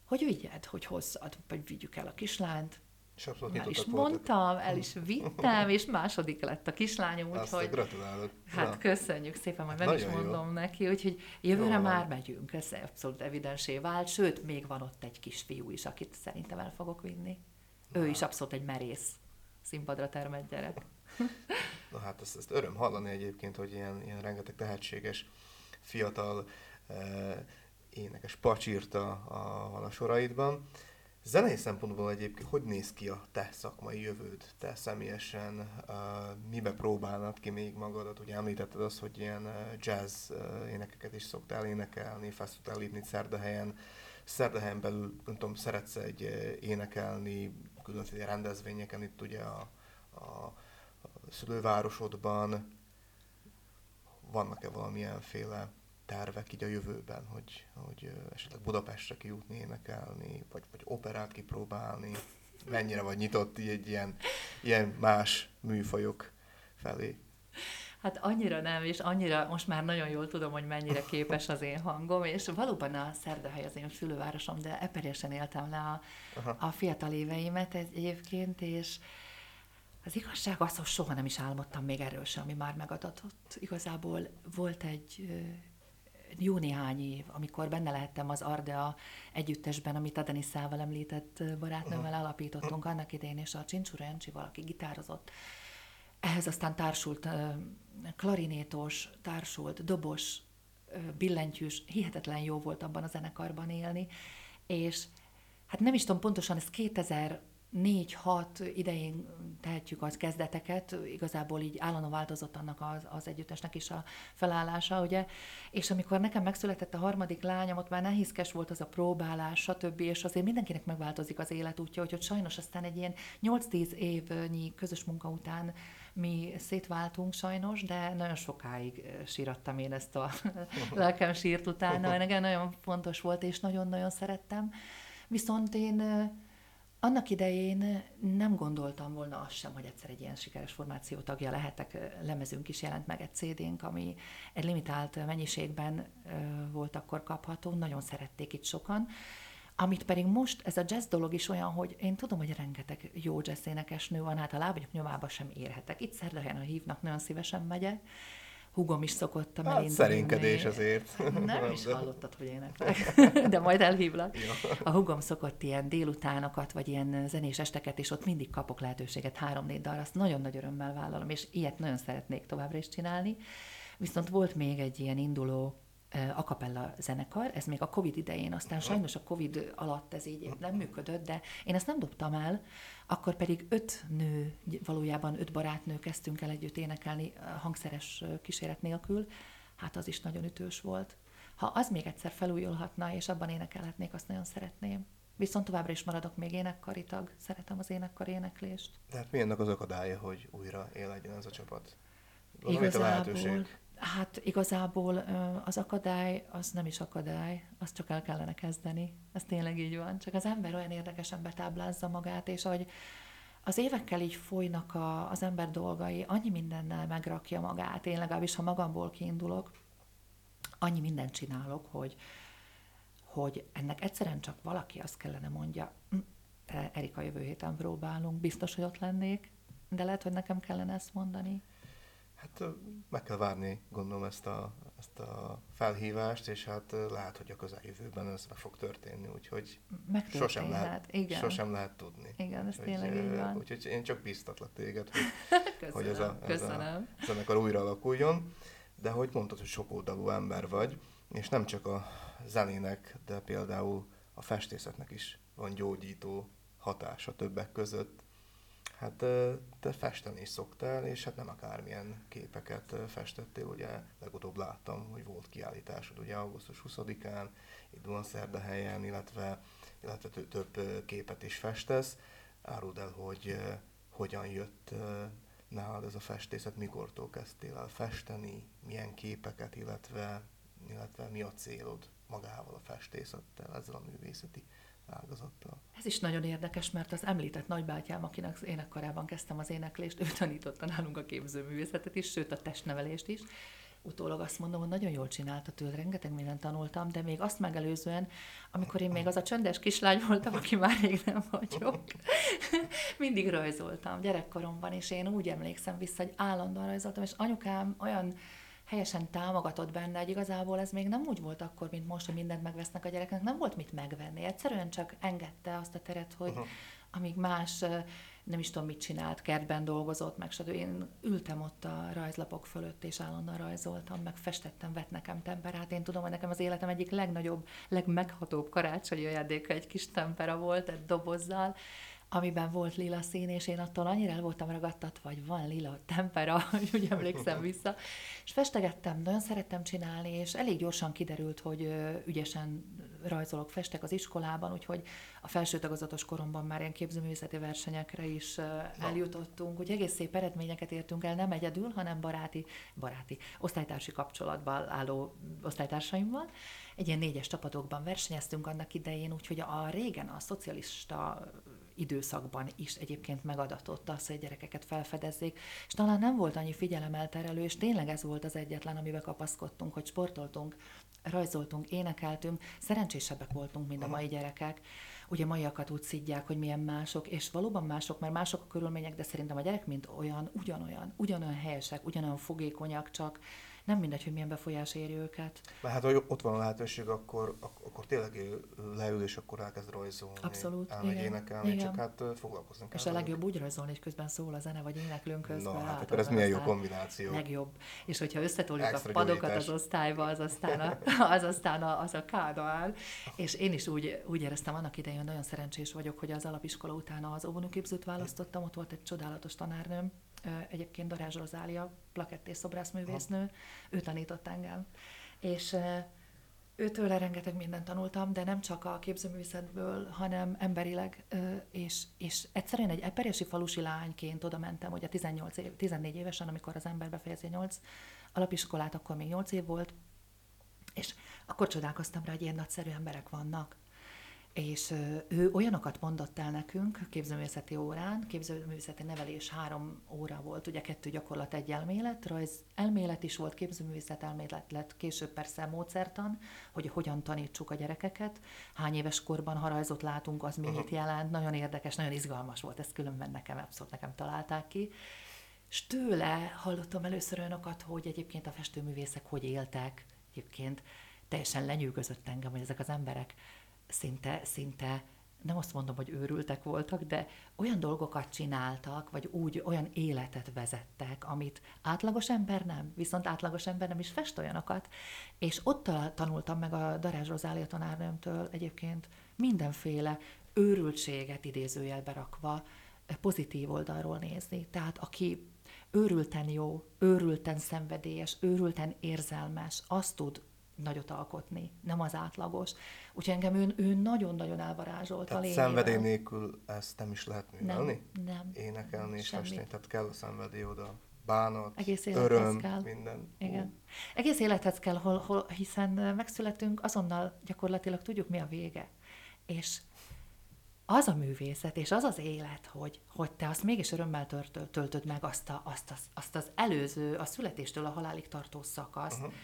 Hogy vigyed, hogy hozzad, vagy vigyük el a kislányt, és abszolút Már is mondtam, el is vittem, és második lett a kislányom, úgyhogy... gratulálok. Hát Na. köszönjük szépen, majd meg is mondom jó. neki, úgyhogy jövőre jó, már van. megyünk, ez abszolút evidensé vált, sőt, még van ott egy kisfiú is, akit szerintem el fogok vinni. Na. Ő is abszolút egy merész színpadra termett gyerek. <laughs> Na hát ezt, ezt öröm hallani egyébként, hogy ilyen, ilyen rengeteg tehetséges, fiatal eh, énekes pacsírta a, a, a soraidban. Zenei szempontból egyébként hogy néz ki a te szakmai jövőd? Te személyesen uh, mibe próbálnod ki még magadat? Ugye említetted azt, hogy ilyen uh, jazz uh, énekeket is szoktál énekelni, fel szoktál lépni Szerdahelyen. Szerdahelyen belül, nem tudom, szeretsz egy uh, énekelni különféle rendezvényeken, itt ugye a, a, a szülővárosodban. Vannak-e valamilyenféle tervek így a jövőben, hogy, hogy esetleg Budapestre kijutni, énekelni, vagy, vagy operát kipróbálni? Mennyire vagy nyitott így egy ilyen, ilyen más műfajok felé? Hát annyira nem, és annyira most már nagyon jól tudom, hogy mennyire képes az én hangom, és valóban a Szerdahely az én fülővárosom, de eperjesen éltem le a, a fiatal éveimet egyébként, és az igazság az, hogy soha nem is álmodtam még erről sem, ami már megadatott. Igazából volt egy jó néhány év, amikor benne lehettem az Ardea együttesben, amit a Denisszával említett barátnőmmel alapítottunk annak idején, és a Csincsura Jancsival, aki gitározott. Ehhez aztán társult klarinétos, társult dobos, billentyűs, hihetetlen jó volt abban a zenekarban élni, és hát nem is tudom pontosan, ez 2000 négy-hat idején tehetjük az kezdeteket, igazából így állandóan változott annak az, az együttesnek is a felállása, ugye, és amikor nekem megszületett a harmadik lányom, ott már nehézkes volt az a próbálás, stb., és azért mindenkinek megváltozik az életútja, úgyhogy sajnos aztán egy ilyen 8-10 évnyi közös munka után mi szétváltunk sajnos, de nagyon sokáig sírattam én ezt a <laughs> lelkem sírt utána, nekem nagyon fontos volt, és nagyon-nagyon szerettem. Viszont én annak idején nem gondoltam volna azt sem, hogy egyszer egy ilyen sikeres formáció tagja lehetek. Lemezünk is jelent meg egy CD-nk, ami egy limitált mennyiségben volt akkor kapható, nagyon szerették itt sokan. Amit pedig most, ez a jazz dolog is olyan, hogy én tudom, hogy rengeteg jó jazz énekesnő van, hát a lábanyok nyomába sem érhetek. Itt szerdahelyen, ha hívnak, nagyon szívesen megyek húgom is szokott a hát, elindulni. Szerénkedés azért. Nem is <laughs> hallottad, hogy éneklek, <laughs> de majd elhívlak. A húgom szokott ilyen délutánokat, vagy ilyen zenés esteket, és ott mindig kapok lehetőséget három-négy dalra, azt nagyon nagy örömmel vállalom, és ilyet nagyon szeretnék továbbra is csinálni. Viszont volt még egy ilyen induló akapella zenekar, ez még a Covid idején, aztán sajnos a Covid alatt ez így nem működött, de én ezt nem dobtam el, akkor pedig öt nő, valójában öt barátnő kezdtünk el együtt énekelni hangszeres kíséret nélkül, hát az is nagyon ütős volt. Ha az még egyszer felújulhatna, és abban énekelhetnék, azt nagyon szeretném. Viszont továbbra is maradok még énekkari tag, szeretem az énekkar éneklést. Tehát mi ennek az akadálya, hogy újra él legyen ez a csapat? Igazából, Hát igazából az akadály, az nem is akadály, azt csak el kellene kezdeni. Ez tényleg így van. Csak az ember olyan érdekesen betáblázza magát, és hogy az évekkel így folynak a, az ember dolgai, annyi mindennel megrakja magát. Én legalábbis, ha magamból kiindulok, annyi mindent csinálok, hogy, hogy ennek egyszerűen csak valaki azt kellene mondja, hm, Erika, jövő héten próbálunk, biztos, hogy ott lennék, de lehet, hogy nekem kellene ezt mondani. Hát meg kell várni, gondolom, ezt a, ezt a felhívást, és hát lehet, hogy a közeljövőben ez meg fog történni, úgyhogy sosem lehet, Igen. sosem lehet tudni. Igen, ez úgyhogy, tényleg így van. Úgyhogy én csak biztatlak téged, hogy, <laughs> köszönöm, hogy ez, a, ez a zenekar újra alakuljon. De hogy mondtad, hogy sokoldalú ember vagy, és nem csak a zenének, de például a festészetnek is van gyógyító hatása többek között. Hát te festeni is szoktál, és hát nem akármilyen képeket festettél, ugye legutóbb láttam, hogy volt kiállításod ugye augusztus 20-án, itt Dunaszerdahelyen, illetve, illetve több képet is festesz. Áruld el, hogy hogyan jött nálad ez a festészet, mikortól kezdtél el festeni, milyen képeket, illetve, illetve mi a célod magával a festészettel, ezzel a művészeti ágazattal. Ez is nagyon érdekes, mert az említett nagybátyám, akinek énekkarában kezdtem az éneklést, <laughs> ő tanította nálunk a képzőművészetet is, sőt a testnevelést is. Utólag azt mondom, hogy nagyon jól csinálta tőle, rengeteg mindent tanultam, de még azt megelőzően, amikor én még az a csöndes kislány voltam, aki már rég nem vagyok, <laughs> mindig rajzoltam gyerekkoromban, és én úgy emlékszem vissza, hogy állandóan rajzoltam, és anyukám olyan helyesen támogatott benne, hogy igazából ez még nem úgy volt akkor, mint most, hogy mindent megvesznek a gyereknek, nem volt mit megvenni. Egyszerűen csak engedte azt a teret, hogy uh-huh. amíg más nem is tudom, mit csinált, kertben dolgozott, meg stb. Én ültem ott a rajzlapok fölött, és állandóan rajzoltam, meg festettem, vett nekem temperát. Én tudom, hogy nekem az életem egyik legnagyobb, legmeghatóbb karácsonyi ajándéka egy kis tempera volt, egy dobozzal, amiben volt lila szín, és én attól annyira el voltam ragadtatva, hogy van lila tempera, <laughs> hogy úgy emlékszem vissza. És festegettem, nagyon szerettem csinálni, és elég gyorsan kiderült, hogy ügyesen rajzolok, festek az iskolában, úgyhogy a felső tagozatos koromban már ilyen képzőművészeti versenyekre is eljutottunk, úgy egész szép eredményeket értünk el, nem egyedül, hanem baráti, baráti, osztálytársi kapcsolatban álló osztálytársaimmal. Egy ilyen négyes csapatokban versenyeztünk annak idején, úgyhogy a régen a szocialista időszakban is egyébként megadatott az, hogy gyerekeket felfedezzék, és talán nem volt annyi figyelemelterelő, és tényleg ez volt az egyetlen, amiben kapaszkodtunk, hogy sportoltunk, rajzoltunk, énekeltünk, szerencsésebbek voltunk, mint a mai gyerekek. Ugye maiakat úgy szidják, hogy milyen mások, és valóban mások, mert mások a körülmények, de szerintem a gyerek mint olyan, ugyanolyan, ugyanolyan helyesek, ugyanolyan fogékonyak, csak nem mindegy, hogy milyen befolyás éri őket. Mert hát, hogy ott van a lehetőség, akkor, akkor tényleg leül, és akkor elkezd rajzolni. Abszolút, elmegy igen. énekelni, igen. csak hát foglalkozni kell. És a legjobb úgy rajzolni, hogy közben szól a zene, vagy éneklünk közben. Na, hát akkor ez milyen jó kombináció. Legjobb. És hogyha összetoljuk a padokat gyújtás. az osztályba, az aztán a, <laughs> az aztán a, az a áll. És én is úgy, úgy éreztem annak idején, nagyon szerencsés vagyok, hogy az alapiskola után az óvónőképzőt választottam, ott volt egy csodálatos tanárnőm, egyébként Darázs Rozália, plakett és szobrászművésznő, ha. ő tanított engem. És őtőle rengeteg mindent tanultam, de nem csak a képzőművészetből, hanem emberileg, és, és egyszerűen egy eperjesi falusi lányként oda mentem, hogy a 18 év, 14 évesen, amikor az ember befejezi 8 alapiskolát, akkor még 8 év volt, és akkor csodálkoztam rá, hogy ilyen nagyszerű emberek vannak, és ő olyanokat mondott el nekünk képzőművészeti órán, képzőművészeti nevelés három óra volt, ugye kettő gyakorlat, egy elmélet, rajz elmélet is volt, képzőművészet elmélet lett, később persze módszertan, hogy hogyan tanítsuk a gyerekeket, hány éves korban, ha rajzot látunk, az mit uh-huh. jelent, nagyon érdekes, nagyon izgalmas volt, ezt különben nekem, abszolút nekem találták ki. És tőle hallottam először olyanokat, hogy egyébként a festőművészek hogy éltek, egyébként teljesen lenyűgözött engem, hogy ezek az emberek szinte, szinte nem azt mondom, hogy őrültek voltak, de olyan dolgokat csináltak, vagy úgy olyan életet vezettek, amit átlagos ember nem, viszont átlagos ember nem is fest olyanokat. És ott tanultam meg a Darázs Rozália tanárnőmtől egyébként mindenféle őrültséget idézőjelbe rakva pozitív oldalról nézni. Tehát aki őrülten jó, őrülten szenvedélyes, őrülten érzelmes, azt tud nagyot alkotni, nem az átlagos. Úgyhogy engem ő, ő nagyon-nagyon elvarázsolt tehát a lényével. szenvedély nélkül ezt nem is lehet művelni? Nem, nem. Énekelni és festeni, tehát kell a szenvedély oda. Bánat, Egész öröm, kell. minden. Igen. Ó. Egész élethez kell, hol, hol, hiszen megszületünk, azonnal gyakorlatilag tudjuk, mi a vége. És az a művészet, és az az élet, hogy, hogy te azt mégis örömmel töltöd meg azt, a, azt, az, azt az előző, a születéstől a halálig tartó szakaszt, uh-huh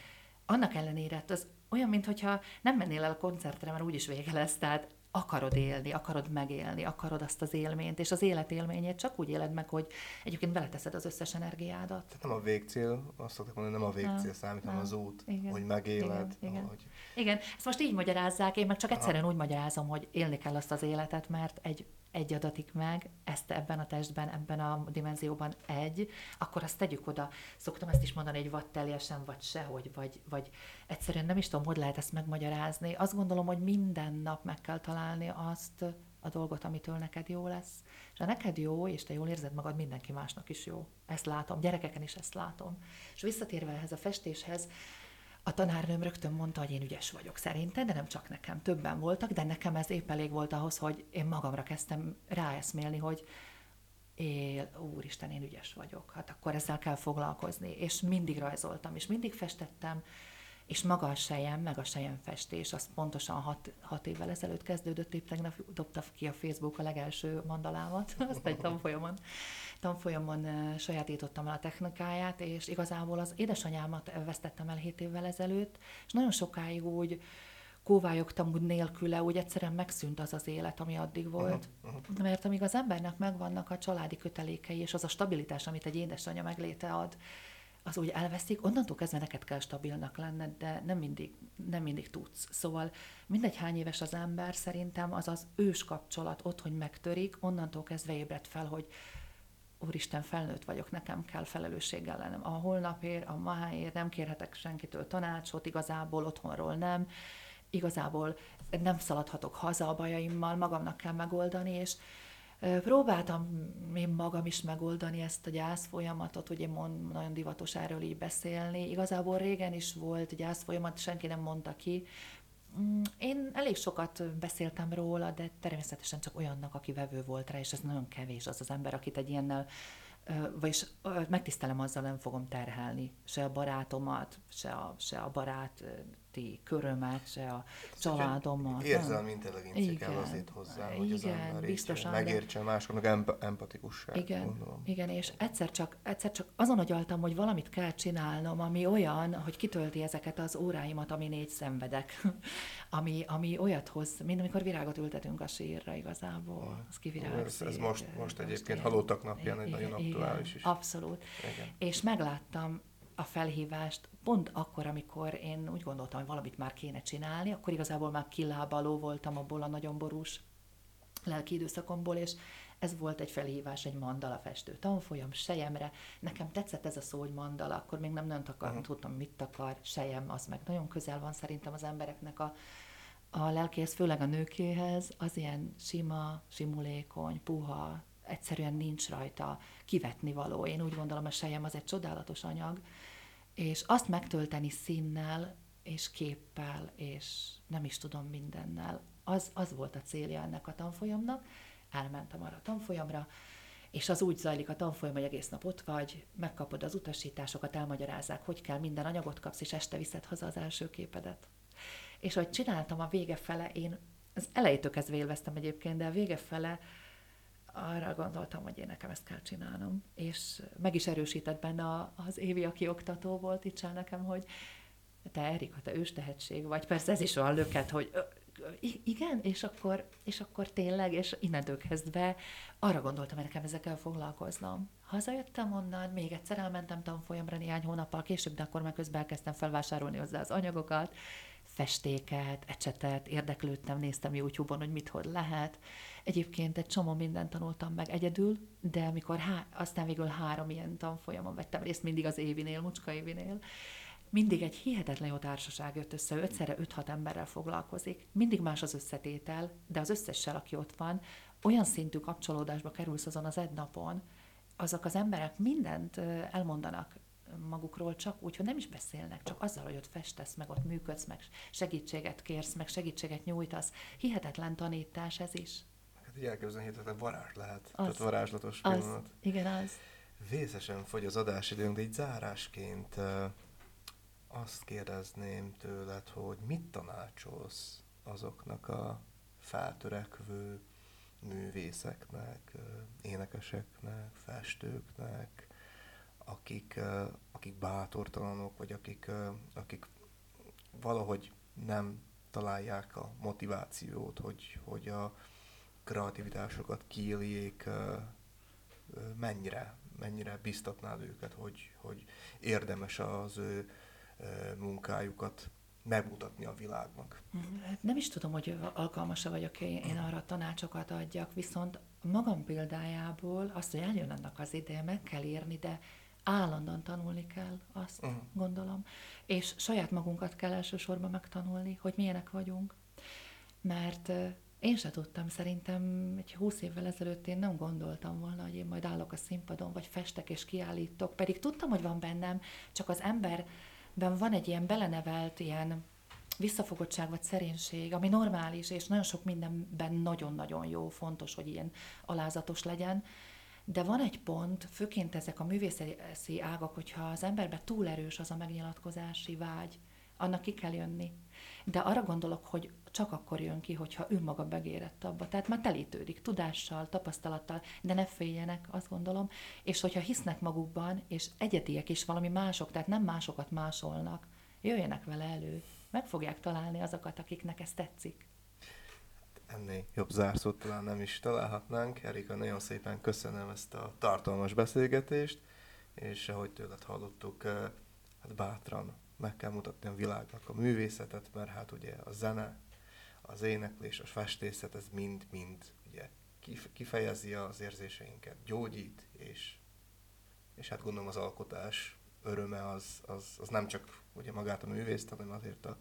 annak ellenére, hát az olyan, mintha nem mennél el a koncertre, mert úgyis vége lesz, tehát akarod élni, akarod megélni, akarod azt az élményt, és az élet élményét csak úgy éled meg, hogy egyébként beleteszed az összes energiádat. Tehát nem a végcél, azt szokták mondani, nem a végcél nem, számít, hanem az út, igen, hogy megéled. Igen, igen. Ahogy... igen, ezt most így magyarázzák, én meg csak egyszerűen Aha. úgy magyarázom, hogy élni kell azt az életet, mert egy egy adatik meg, ezt ebben a testben, ebben a dimenzióban egy, akkor azt tegyük oda. Szoktam ezt is mondani, hogy vagy teljesen, vagy sehogy, vagy, vagy egyszerűen nem is tudom, hogy lehet ezt megmagyarázni. Azt gondolom, hogy minden nap meg kell találni azt a dolgot, amitől neked jó lesz. És ha neked jó, és te jól érzed magad, mindenki másnak is jó. Ezt látom, gyerekeken is ezt látom. És visszatérve ehhez a festéshez, a tanárnőm rögtön mondta, hogy én ügyes vagyok szerinte, de nem csak nekem, többen voltak, de nekem ez épp elég volt ahhoz, hogy én magamra kezdtem ráeszmélni, hogy él, úristen, én ügyes vagyok, hát akkor ezzel kell foglalkozni. És mindig rajzoltam, és mindig festettem, és maga a sejem, meg a sejem festés, az pontosan hat, hat évvel ezelőtt kezdődött, épp tegnap dobta ki a Facebook a legelső mandalámat, <laughs> azt egy tanfolyamon, tanfolyamon sajátítottam el a technikáját, és igazából az édesanyámat vesztettem el 7 évvel ezelőtt, és nagyon sokáig úgy kóvályogtam úgy nélküle, úgy egyszerűen megszűnt az az élet, ami addig volt. Uh-huh, uh-huh. Mert amíg az embernek megvannak a családi kötelékei, és az a stabilitás, amit egy édesanyja megléte ad, az úgy elveszik, onnantól kezdve neked kell stabilnak lenned, de nem mindig, nem mindig tudsz. Szóval mindegy hány éves az ember, szerintem az az ős kapcsolat ott, hogy megtörik, onnantól kezdve ébred fel, hogy úristen, felnőtt vagyok, nekem kell felelősséggel lennem. A holnapért, a maháért nem kérhetek senkitől tanácsot, igazából otthonról nem, igazából nem szaladhatok haza a bajaimmal, magamnak kell megoldani, és Próbáltam én magam is megoldani ezt a gyász folyamatot, ugye mond, nagyon divatos erről így beszélni. Igazából régen is volt gyász folyamat, senki nem mondta ki. Mm, én elég sokat beszéltem róla, de természetesen csak olyannak, aki vevő volt rá, és ez nagyon kevés az az ember, akit egy ilyennel vagyis megtisztelem azzal, nem fogom terhelni se a barátomat, se a, se a baráti körömet, se a családomat. Érzelmi intelligencia kell azért hozzá, hogy igen, az ember biztosan, megértse másoknak emp- empatikusság. Igen, gondolom. igen, és egyszer csak, egyszer csak azon agyaltam, hogy valamit kell csinálnom, ami olyan, hogy kitölti ezeket az óráimat, ami négy szenvedek, <laughs> ami, ami olyat hoz, mint amikor virágot ültetünk a sírra igazából. Az kivirág ez, ez most, most egyébként halottak napján egy nagyon aktuális is. Abszolút. Igen. És megláttam a felhívást pont akkor, amikor én úgy gondoltam, hogy valamit már kéne csinálni, akkor igazából már kilábaló voltam abból a nagyon borús lelki időszakomból, és ez volt egy felhívás, egy mandala festő tanfolyam, sejemre. Nekem tetszett ez a szó, hogy mandala, akkor még nem nagyon akar, uh-huh. tudtam, mit akar, sejem, az meg nagyon közel van szerintem az embereknek a, a lelkéhez, főleg a nőkéhez, az ilyen sima, simulékony, puha, egyszerűen nincs rajta kivetni való. Én úgy gondolom, a sejem az egy csodálatos anyag, és azt megtölteni színnel, és képpel, és nem is tudom mindennel, az, az volt a célja ennek a tanfolyamnak. Elmentem arra a tanfolyamra, és az úgy zajlik a tanfolyam, hogy egész nap ott vagy, megkapod az utasításokat, elmagyarázzák, hogy kell, minden anyagot kapsz, és este viszed haza az első képedet. És hogy csináltam a vége fele, én az elejétől kezdve élveztem egyébként, de a vége fele arra gondoltam, hogy én nekem ezt kell csinálnom. És meg is erősített benne az Évi, aki oktató volt, itt nekem, hogy te Erika, te ős tehetség vagy. Persze ez is olyan löket, hogy igen, és akkor, és akkor tényleg, és innentől kezdve arra gondoltam, hogy nekem ezekkel foglalkoznom. Hazajöttem onnan, még egyszer elmentem tanfolyamra néhány hónappal később, de akkor már közben elkezdtem felvásárolni hozzá az anyagokat, festéket, ecsetet, érdeklődtem, néztem YouTube-on, hogy mit hogy lehet. Egyébként egy csomó mindent tanultam meg egyedül, de amikor há- aztán végül három ilyen tanfolyamon vettem részt, mindig az Évinél, Mucska Évinél, mindig egy hihetetlen jó társaság jött össze, ötszerre öt-hat emberrel foglalkozik, mindig más az összetétel, de az összessel, aki ott van, olyan szintű kapcsolódásba kerülsz azon az egy napon, azok az emberek mindent elmondanak magukról csak úgy, hogy nem is beszélnek, csak azzal, hogy ott festesz, meg ott működsz, meg segítséget kérsz, meg segítséget nyújtasz. Hihetetlen tanítás ez is. Hát így elképzelni, hihetetlen varázs lehet. Az, Tehát varázslatos pillanat. Az, igen, az. Vészesen fogy az adásidőnk, de így zárásként azt kérdezném tőled, hogy mit tanácsolsz azoknak a feltörekvő művészeknek, énekeseknek, festőknek, akik, akik bátortalanok, vagy akik, akik valahogy nem találják a motivációt, hogy, hogy a kreativitásokat kiéljék, mennyire, mennyire biztatnád őket, hogy, hogy érdemes az ő munkájukat megmutatni a világnak. Hát nem is tudom, hogy alkalmas vagyok én arra tanácsokat adjak, viszont magam példájából azt, hogy eljön annak az ideje, meg kell írni, de állandóan tanulni kell, azt uh-huh. gondolom. És saját magunkat kell elsősorban megtanulni, hogy milyenek vagyunk. Mert én se tudtam, szerintem egy húsz évvel ezelőtt én nem gondoltam volna, hogy én majd állok a színpadon, vagy festek és kiállítok, pedig tudtam, hogy van bennem, csak az emberben van egy ilyen belenevelt ilyen visszafogottság vagy szerénység, ami normális, és nagyon sok mindenben nagyon-nagyon jó, fontos, hogy ilyen alázatos legyen, de van egy pont, főként ezek a művészeti ágak, hogyha az emberben túl erős az a megnyilatkozási vágy, annak ki kell jönni. De arra gondolok, hogy csak akkor jön ki, hogyha maga begérett abba. Tehát már telítődik tudással, tapasztalattal, de ne féljenek, azt gondolom. És hogyha hisznek magukban, és egyediek is valami mások, tehát nem másokat másolnak, jöjjenek vele elő. Meg fogják találni azokat, akiknek ez tetszik ennél jobb zárszót talán nem is találhatnánk. Erika, nagyon szépen köszönöm ezt a tartalmas beszélgetést, és ahogy tőled hallottuk, eh, hát bátran meg kell mutatni a világnak a művészetet, mert hát ugye a zene, az éneklés, a festészet, ez mind-mind ugye kifejezi az érzéseinket, gyógyít, és, és hát gondolom az alkotás öröme az, az, az nem csak ugye magát a művészt, hanem azért a,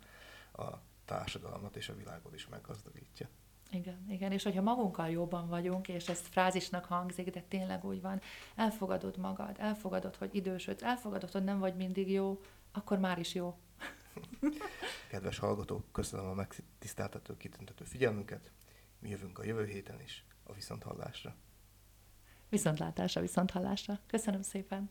a társadalmat és a világot is meggazdagítja. Igen, igen, és hogyha magunkkal jobban vagyunk, és ez frázisnak hangzik, de tényleg úgy van, elfogadod magad, elfogadod, hogy idősödsz, elfogadod, hogy nem vagy mindig jó, akkor már is jó. <laughs> Kedves hallgatók, köszönöm a megtiszteltető, kitüntető figyelmünket. Mi jövünk a jövő héten is a viszonthallásra. Viszontlátásra, viszonthallásra. Köszönöm szépen.